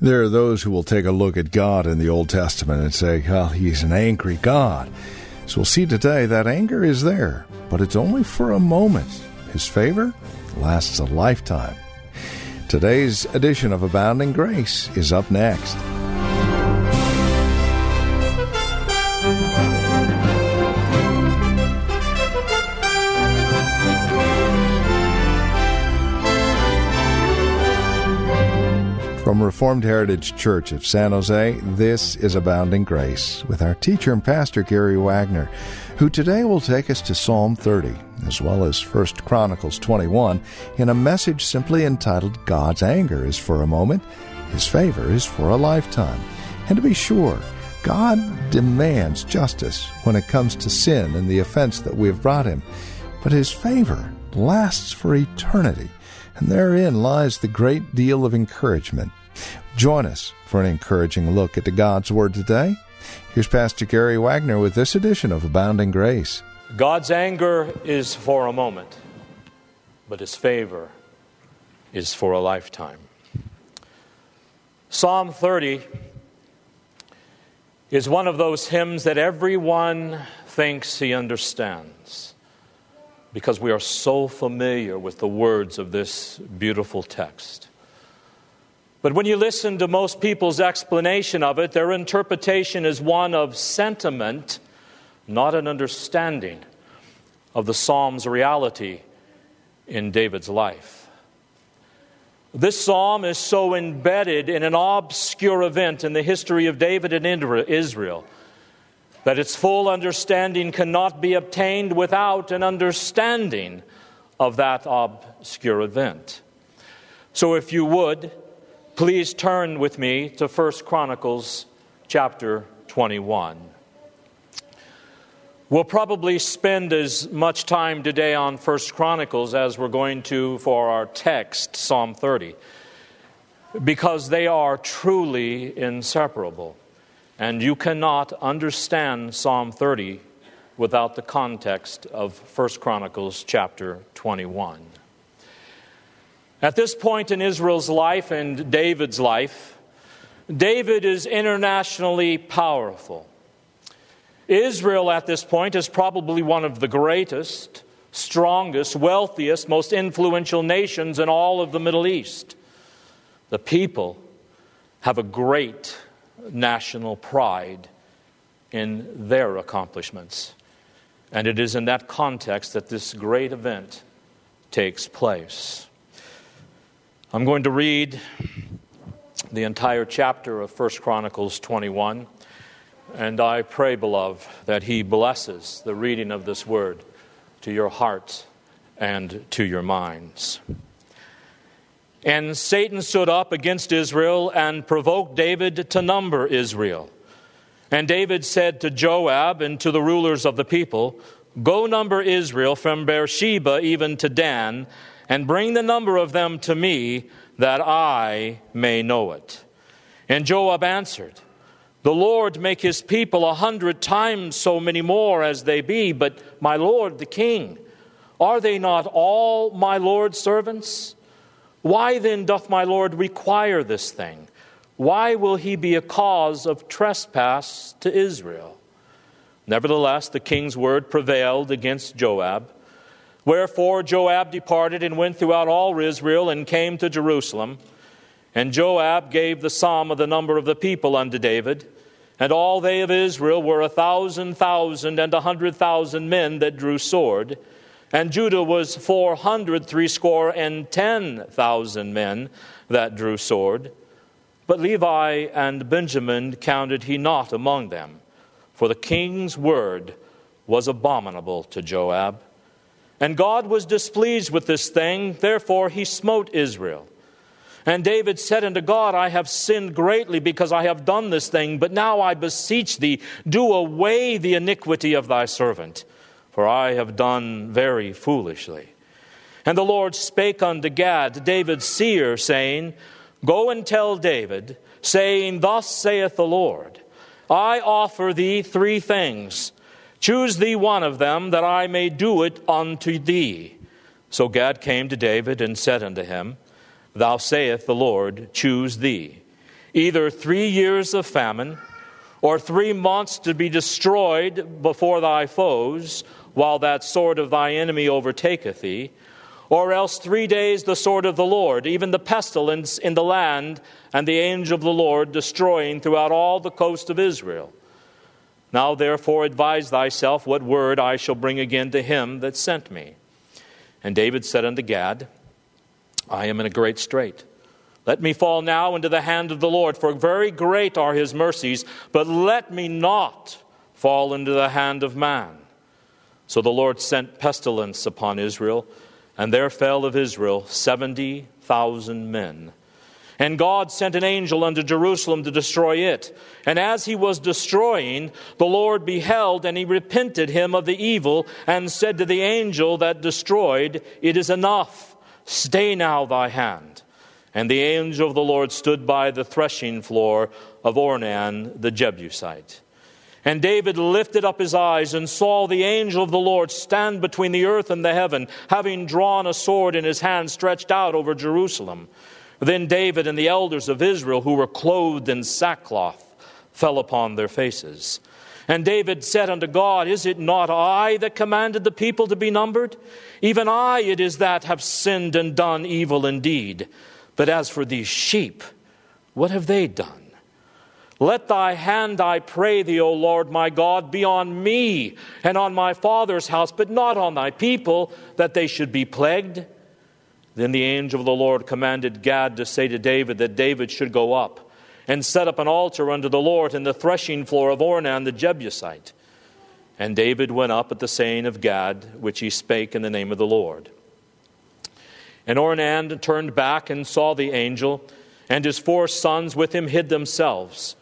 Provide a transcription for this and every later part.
There are those who will take a look at God in the Old Testament and say, well, he's an angry God. So we'll see today that anger is there, but it's only for a moment. His favor lasts a lifetime. Today's edition of Abounding Grace is up next. Reformed Heritage Church of San Jose, this is Abounding Grace with our teacher and pastor Gary Wagner, who today will take us to Psalm 30 as well as 1 Chronicles 21 in a message simply entitled God's anger is for a moment, his favor is for a lifetime. And to be sure, God demands justice when it comes to sin and the offense that we have brought him, but his favor lasts for eternity. And therein lies the great deal of encouragement. Join us for an encouraging look at the God's Word today. Here's Pastor Gary Wagner with this edition of Abounding Grace. God's anger is for a moment, but his favor is for a lifetime. Psalm 30 is one of those hymns that everyone thinks he understands because we are so familiar with the words of this beautiful text. But when you listen to most people's explanation of it, their interpretation is one of sentiment, not an understanding of the Psalm's reality in David's life. This psalm is so embedded in an obscure event in the history of David and Israel that its full understanding cannot be obtained without an understanding of that obscure event. So if you would, please turn with me to 1 Chronicles chapter 21. We'll probably spend as much time today on First Chronicles as we're going to for our text, Psalm 30, because they are truly inseparable. And you cannot understand Psalm 30 without the context of First Chronicles chapter 21. At this point in Israel's life and David's life, David is internationally powerful. Israel at this point is probably one of the greatest, strongest, wealthiest, most influential nations in all of the Middle East. The people have a great national pride in their accomplishments. And it is in that context that this great event takes place. I'm going to read the entire chapter of 1 Chronicles 21. And I pray, beloved, that He blesses the reading of this word to your hearts and to your minds. And Satan stood up against Israel and provoked David to number Israel. And David said to Joab and to the rulers of the people, Go number Israel from Beersheba even to Dan, and bring the number of them to me, that I may know it. And Joab answered, the Lord make his people a hundred times so many more as they be, but my Lord the king, are they not all my Lord's servants? Why then doth my Lord require this thing? Why will he be a cause of trespass to Israel? Nevertheless, the king's word prevailed against Joab. Wherefore Joab departed and went throughout all Israel and came to Jerusalem. And Joab gave the sum of the number of the people unto David and all they of Israel were a thousand thousand and a hundred thousand men that drew sword. And Judah was four hundred threescore and ten thousand men that drew sword. But Levi and Benjamin counted he not among them, for the king's word was abominable to Joab. And God was displeased with this thing, therefore he smote Israel. And David said unto God, I have sinned greatly because I have done this thing, but now I beseech thee, do away the iniquity of thy servant, for I have done very foolishly. And the Lord spake unto Gad, David's seer, saying, Go and tell David, saying, Thus saith the Lord, I offer thee three things. Choose thee one of them, that I may do it unto thee. So Gad came to David and said unto him, Thou saith the Lord, choose thee. Either three years of famine, or three months to be destroyed before thy foes, while that sword of thy enemy overtaketh thee, or else three days the sword of the Lord, even the pestilence in the land, and the angel of the Lord destroying throughout all the coast of Israel. Now therefore advise thyself what word I shall bring again to him that sent me. And David said unto Gad, I am in a great strait. Let me fall now into the hand of the Lord, for very great are his mercies, but let me not fall into the hand of man. So the Lord sent pestilence upon Israel, and there fell of Israel seventy thousand men. And God sent an angel unto Jerusalem to destroy it. And as he was destroying, the Lord beheld, and he repented him of the evil, and said to the angel that destroyed, It is enough. Stay now thy hand. And the angel of the Lord stood by the threshing floor of Ornan the Jebusite. And David lifted up his eyes and saw the angel of the Lord stand between the earth and the heaven, having drawn a sword in his hand stretched out over Jerusalem. Then David and the elders of Israel, who were clothed in sackcloth, fell upon their faces. And David said unto God, Is it not I that commanded the people to be numbered? Even I it is that have sinned and done evil indeed. But as for these sheep, what have they done? Let thy hand, I pray thee, O Lord my God, be on me and on my father's house, but not on thy people, that they should be plagued. Then the angel of the Lord commanded Gad to say to David that David should go up and set up an altar unto the Lord in the threshing floor of Ornan the Jebusite. And David went up at the saying of Gad, which he spake in the name of the Lord. And Ornan turned back and saw the angel, and his four sons with him hid themselves.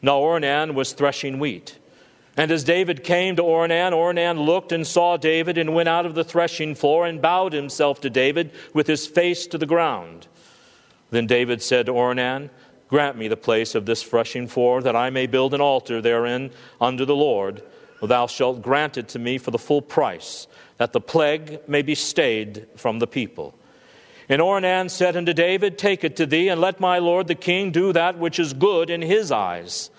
Now Ornan was threshing wheat. And as David came to Ornan, Ornan looked and saw David and went out of the threshing floor and bowed himself to David with his face to the ground. Then David said to Ornan, Grant me the place of this threshing floor, that I may build an altar therein unto the Lord. Thou shalt grant it to me for the full price, that the plague may be stayed from the people. And Ornan said unto David, Take it to thee, and let my lord the king do that which is good in his eyes.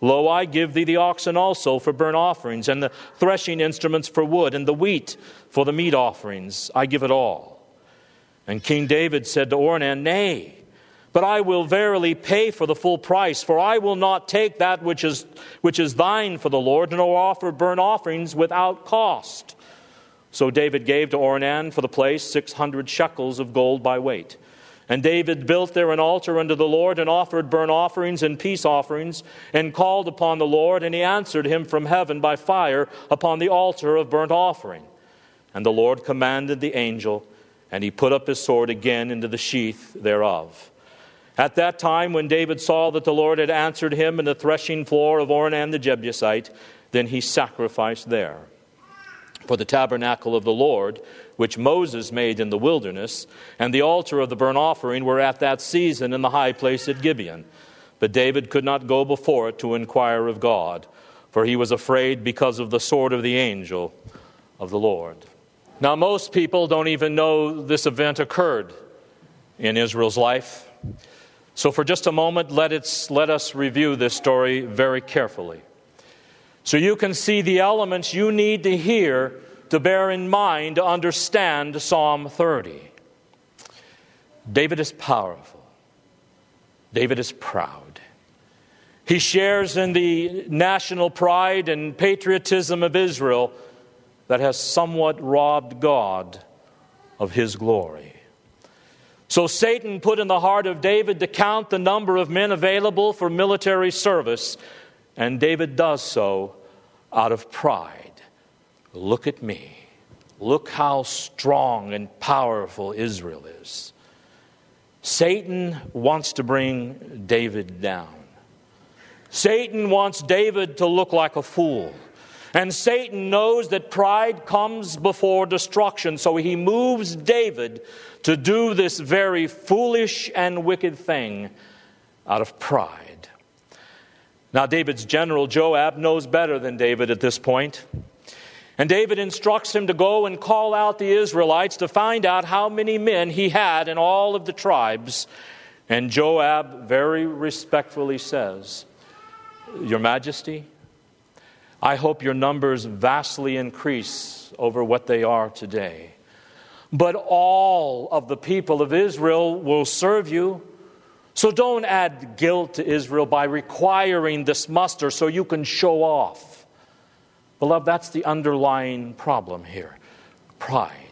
Lo, I give thee the oxen also for burnt offerings, and the threshing instruments for wood, and the wheat for the meat offerings. I give it all. And King David said to Ornan, Nay, but I will verily pay for the full price, for I will not take that which is, which is thine for the Lord, nor offer burnt offerings without cost. So David gave to Ornan for the place six hundred shekels of gold by weight. And David built there an altar unto the Lord, and offered burnt offerings and peace offerings, and called upon the Lord, and he answered him from heaven by fire upon the altar of burnt offering. And the Lord commanded the angel, and he put up his sword again into the sheath thereof. At that time, when David saw that the Lord had answered him in the threshing floor of Ornan the Jebusite, then he sacrificed there. For the tabernacle of the Lord, which Moses made in the wilderness, and the altar of the burnt offering were at that season in the high place at Gibeon. But David could not go before it to inquire of God, for he was afraid because of the sword of the angel of the Lord. Now, most people don't even know this event occurred in Israel's life. So, for just a moment, let, it, let us review this story very carefully. So, you can see the elements you need to hear to bear in mind to understand Psalm 30. David is powerful, David is proud. He shares in the national pride and patriotism of Israel that has somewhat robbed God of his glory. So Satan put in the heart of David to count the number of men available for military service, and David does so out of pride. Look at me. Look how strong and powerful Israel is. Satan wants to bring David down. Satan wants David to look like a fool. And Satan knows that pride comes before destruction, so he moves David to do this very foolish and wicked thing out of pride. Now, David's general, Joab, knows better than David at this point. And David instructs him to go and call out the Israelites to find out how many men he had in all of the tribes. And Joab very respectfully says, Your Majesty, I hope your numbers vastly increase over what they are today. But all of the people of Israel will serve you. So don't add guilt to Israel by requiring this muster so you can show off. Beloved, that's the underlying problem here pride.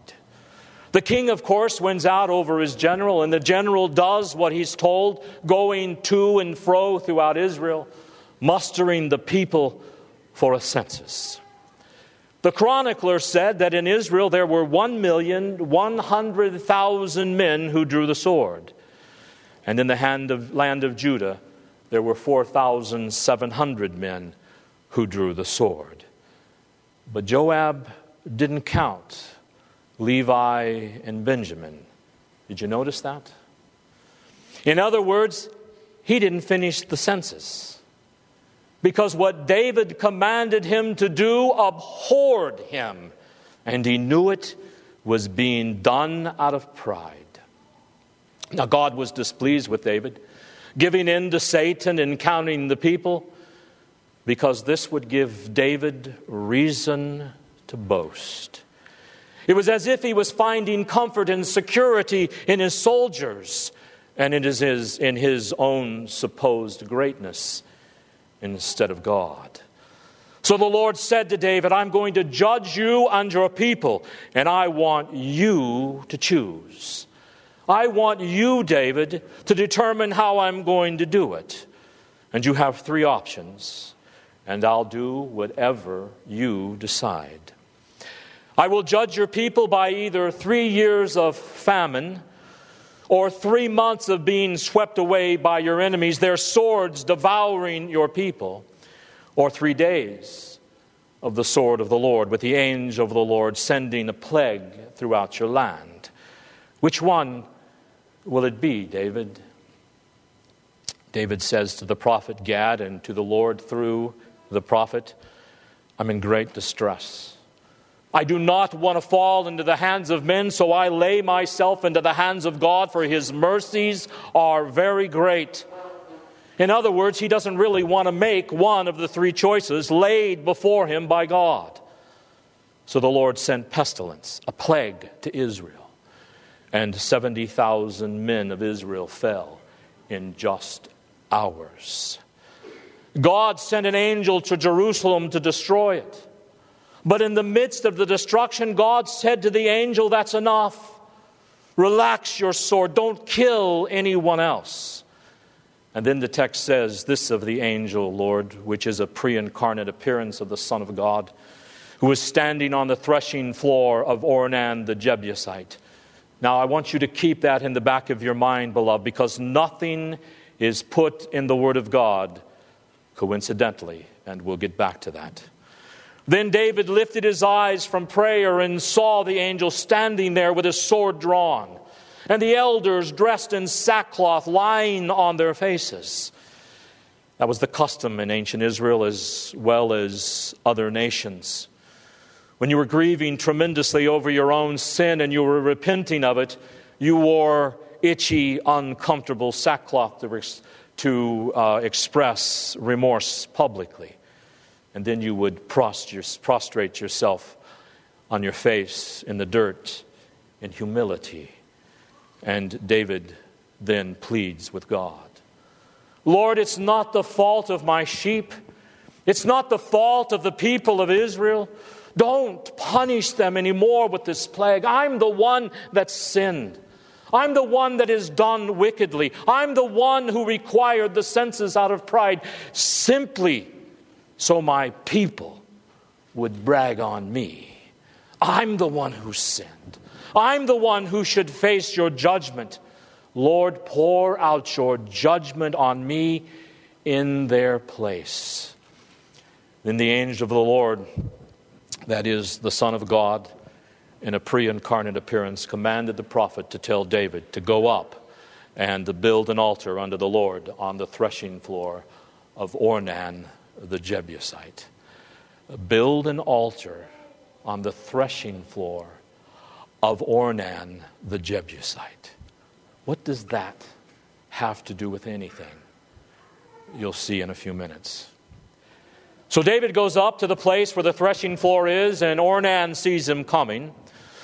The king, of course, wins out over his general, and the general does what he's told, going to and fro throughout Israel, mustering the people for a census. The chronicler said that in Israel there were 1,100,000 men who drew the sword, and in the of, land of Judah there were 4,700 men who drew the sword. But Joab didn't count Levi and Benjamin. Did you notice that? In other words, he didn't finish the census. Because what David commanded him to do abhorred him, and he knew it was being done out of pride. Now, God was displeased with David, giving in to Satan and counting the people because this would give David reason to boast. It was as if he was finding comfort and security in his soldiers and in his, in his own supposed greatness instead of God. So the Lord said to David, I'm going to judge you and your people, and I want you to choose. I want you, David, to determine how I'm going to do it. And you have three options and I'll do whatever you decide. I will judge your people by either three years of famine or three months of being swept away by your enemies, their swords devouring your people, or three days of the sword of the Lord, with the angel of the Lord sending a plague throughout your land. Which one will it be, David? David says to the prophet Gad and to the Lord through the prophet, I'm in great distress. I do not want to fall into the hands of men, so I lay myself into the hands of God, for his mercies are very great. In other words, he doesn't really want to make one of the three choices laid before him by God. So the Lord sent pestilence, a plague to Israel, and 70,000 men of Israel fell in just hours. God sent an angel to Jerusalem to destroy it. But in the midst of the destruction, God said to the angel, That's enough. Relax your sword. Don't kill anyone else. And then the text says, This of the angel, Lord, which is a pre incarnate appearance of the Son of God, who was standing on the threshing floor of Ornan the Jebusite. Now, I want you to keep that in the back of your mind, beloved, because nothing is put in the Word of God coincidentally, and we'll get back to that. Then David lifted his eyes from prayer and saw the angel standing there with his sword drawn, and the elders dressed in sackcloth lying on their faces. That was the custom in ancient Israel as well as other nations. When you were grieving tremendously over your own sin and you were repenting of it, you wore itchy, uncomfortable sackcloth to uh, express remorse publicly. And then you would prostrate yourself on your face in the dirt in humility. And David then pleads with God Lord, it's not the fault of my sheep, it's not the fault of the people of Israel. Don't punish them anymore with this plague. I'm the one that sinned. I'm the one that is done wickedly. I'm the one who required the senses out of pride simply so my people would brag on me. I'm the one who sinned. I'm the one who should face your judgment. Lord, pour out your judgment on me in their place. Then the angel of the Lord, that is the Son of God, in a pre incarnate appearance, commanded the prophet to tell David to go up and to build an altar unto the Lord on the threshing floor of Ornan the Jebusite. Build an altar on the threshing floor of Ornan the Jebusite. What does that have to do with anything? You'll see in a few minutes. So David goes up to the place where the threshing floor is, and Ornan sees him coming.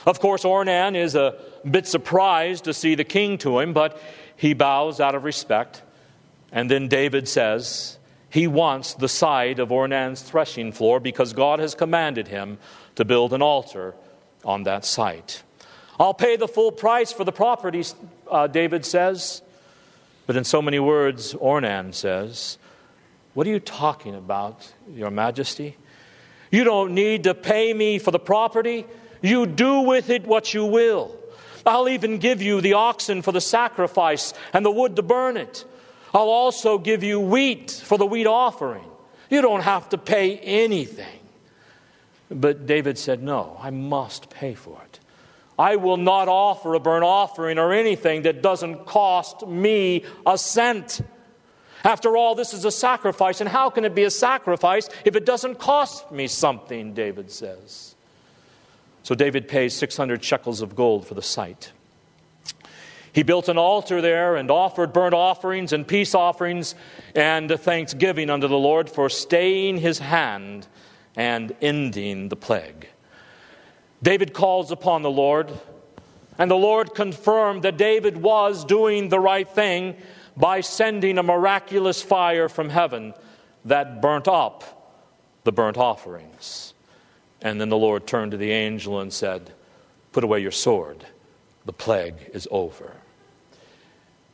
Of course, Ornan is a bit surprised to see the king to him, but he bows out of respect. And then David says he wants the side of Ornan's threshing floor because God has commanded him to build an altar on that site. I'll pay the full price for the property, uh, David says. But in so many words, Ornan says, What are you talking about, Your Majesty? You don't need to pay me for the property. You do with it what you will. I'll even give you the oxen for the sacrifice and the wood to burn it. I'll also give you wheat for the wheat offering. You don't have to pay anything. But David said, No, I must pay for it. I will not offer a burnt offering or anything that doesn't cost me a cent. After all, this is a sacrifice, and how can it be a sacrifice if it doesn't cost me something? David says. So David pays 600 shekels of gold for the site. He built an altar there and offered burnt offerings and peace offerings and a thanksgiving unto the Lord for staying his hand and ending the plague. David calls upon the Lord, and the Lord confirmed that David was doing the right thing by sending a miraculous fire from heaven that burnt up the burnt offerings. And then the Lord turned to the angel and said, Put away your sword. The plague is over.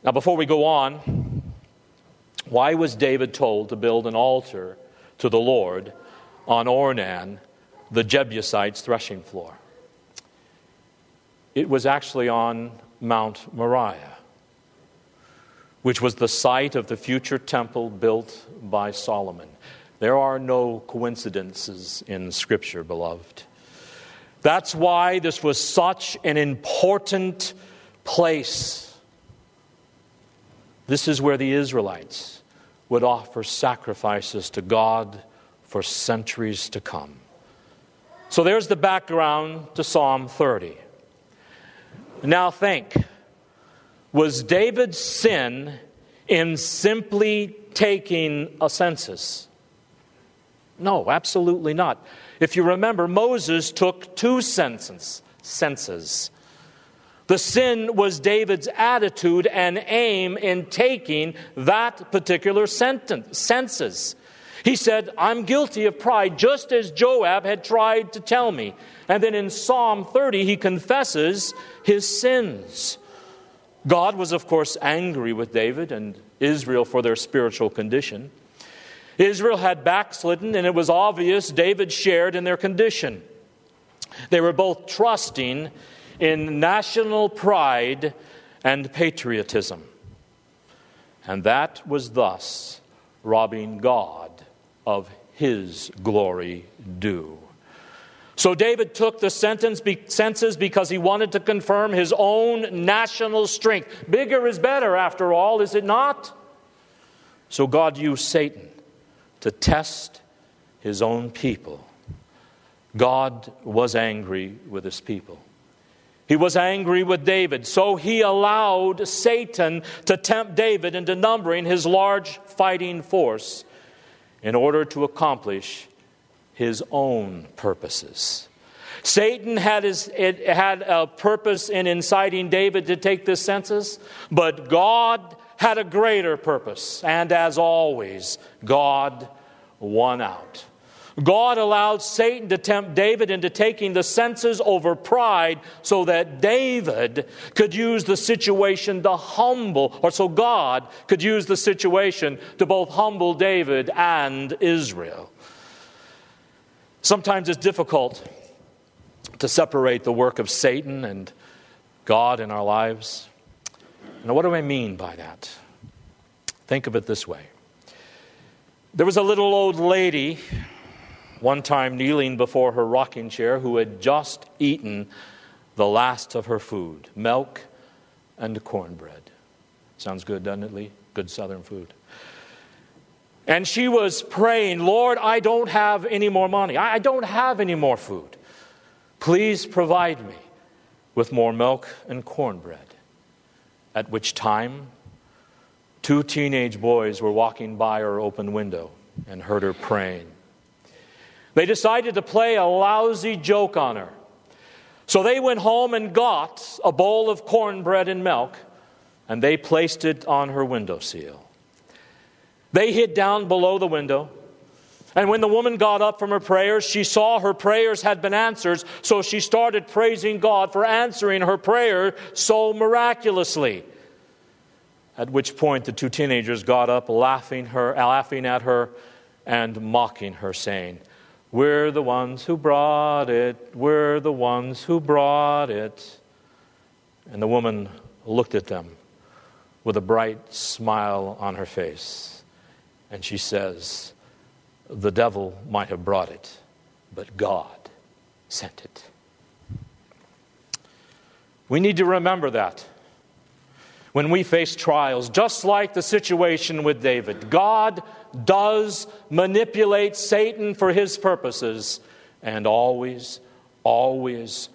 Now, before we go on, why was David told to build an altar to the Lord on Ornan, the Jebusite's threshing floor? It was actually on Mount Moriah, which was the site of the future temple built by Solomon. There are no coincidences in Scripture, beloved. That's why this was such an important place. This is where the Israelites would offer sacrifices to God for centuries to come. So there's the background to Psalm 30. Now think was David's sin in simply taking a census? No, absolutely not. If you remember, Moses took two census, census. The sin was David's attitude and aim in taking that particular sentence, census. He said, I'm guilty of pride, just as Joab had tried to tell me. And then in Psalm 30, he confesses his sins. God was, of course, angry with David and Israel for their spiritual condition. Israel had backslidden, and it was obvious David shared in their condition. They were both trusting in national pride and patriotism. And that was thus robbing God of his glory due. So David took the sentence census because he wanted to confirm his own national strength. Bigger is better, after all, is it not? So God used Satan to test his own people. God was angry with his people. He was angry with David, so he allowed Satan to tempt David into numbering his large fighting force in order to accomplish his own purposes. Satan had, his, it had a purpose in inciting David to take this census, but God had a greater purpose. And as always, God won out. God allowed Satan to tempt David into taking the senses over pride so that David could use the situation to humble, or so God could use the situation to both humble David and Israel. Sometimes it's difficult to separate the work of Satan and God in our lives. Now, what do I mean by that? Think of it this way there was a little old lady one time kneeling before her rocking chair who had just eaten the last of her food milk and cornbread. Sounds good, doesn't it, Lee? Good southern food. And she was praying, Lord, I don't have any more money. I don't have any more food. Please provide me with more milk and cornbread. At which time, two teenage boys were walking by her open window and heard her praying. They decided to play a lousy joke on her. So they went home and got a bowl of cornbread and milk, and they placed it on her windowsill. They hid down below the window. And when the woman got up from her prayers, she saw her prayers had been answered, so she started praising God for answering her prayer so miraculously. At which point the two teenagers got up, laughing, her, laughing at her and mocking her, saying, We're the ones who brought it, we're the ones who brought it. And the woman looked at them with a bright smile on her face. And she says, The devil might have brought it, but God sent it. We need to remember that when we face trials, just like the situation with David. God does manipulate Satan for his purposes, and always, always,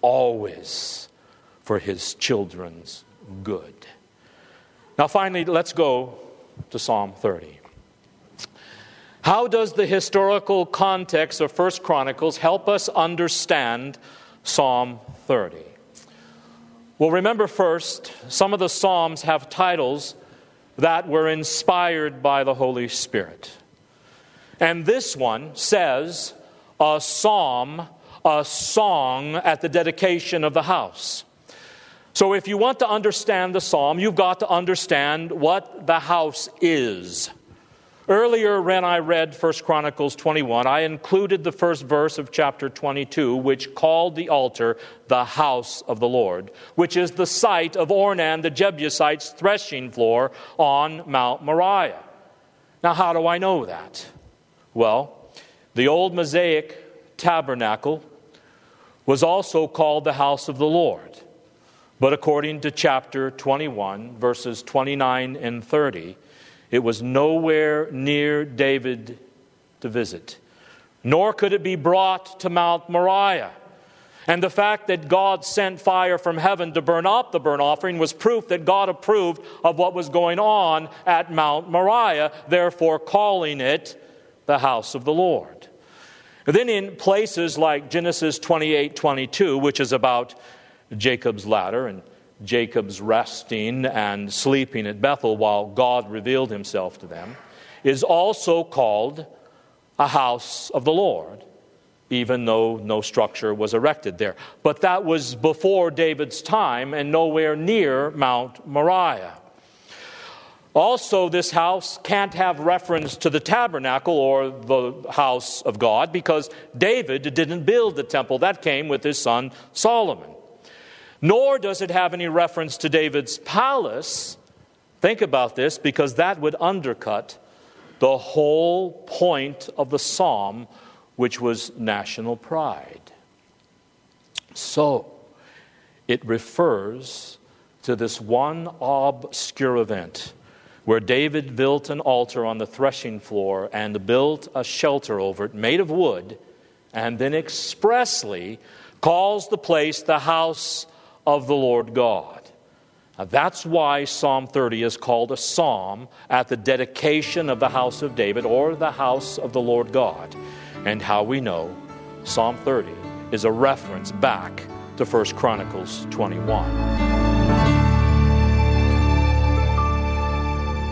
always for his children's good. Now, finally, let's go to Psalm 30. How does the historical context of First Chronicles help us understand Psalm 30? Well, remember first, some of the Psalms have titles that were inspired by the Holy Spirit. And this one says, a psalm, a song at the dedication of the house. So, if you want to understand the psalm, you've got to understand what the house is. Earlier, when I read 1 Chronicles 21, I included the first verse of chapter 22, which called the altar the house of the Lord, which is the site of Ornan the Jebusite's threshing floor on Mount Moriah. Now, how do I know that? Well, the old Mosaic tabernacle was also called the house of the Lord. But according to chapter 21, verses 29 and 30, it was nowhere near David to visit, nor could it be brought to Mount Moriah. And the fact that God sent fire from heaven to burn up the burnt offering was proof that God approved of what was going on at Mount Moriah, therefore calling it the house of the Lord. then in places like Genesis 28 22, which is about Jacob's ladder and Jacob's resting and sleeping at Bethel while God revealed himself to them, is also called a house of the Lord, even though no structure was erected there. But that was before David's time and nowhere near Mount Moriah. Also, this house can't have reference to the tabernacle or the house of God because David didn't build the temple. That came with his son Solomon nor does it have any reference to David's palace. Think about this because that would undercut the whole point of the psalm, which was national pride. So, it refers to this one obscure event where David built an altar on the threshing floor and built a shelter over it made of wood, and then expressly calls the place the house of the Lord God. Now, that's why Psalm 30 is called a psalm at the dedication of the house of David or the house of the Lord God. And how we know Psalm 30 is a reference back to 1 Chronicles 21.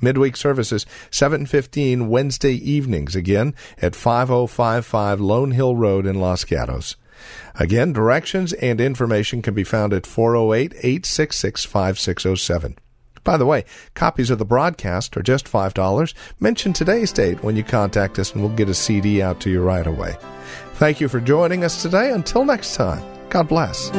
Midweek services 7:15 Wednesday evenings again at 5055 Lone Hill Road in Los Gatos. Again, directions and information can be found at 408-866-5607. By the way, copies of the broadcast are just $5. Mention today's date when you contact us and we'll get a CD out to you right away. Thank you for joining us today. Until next time, God bless.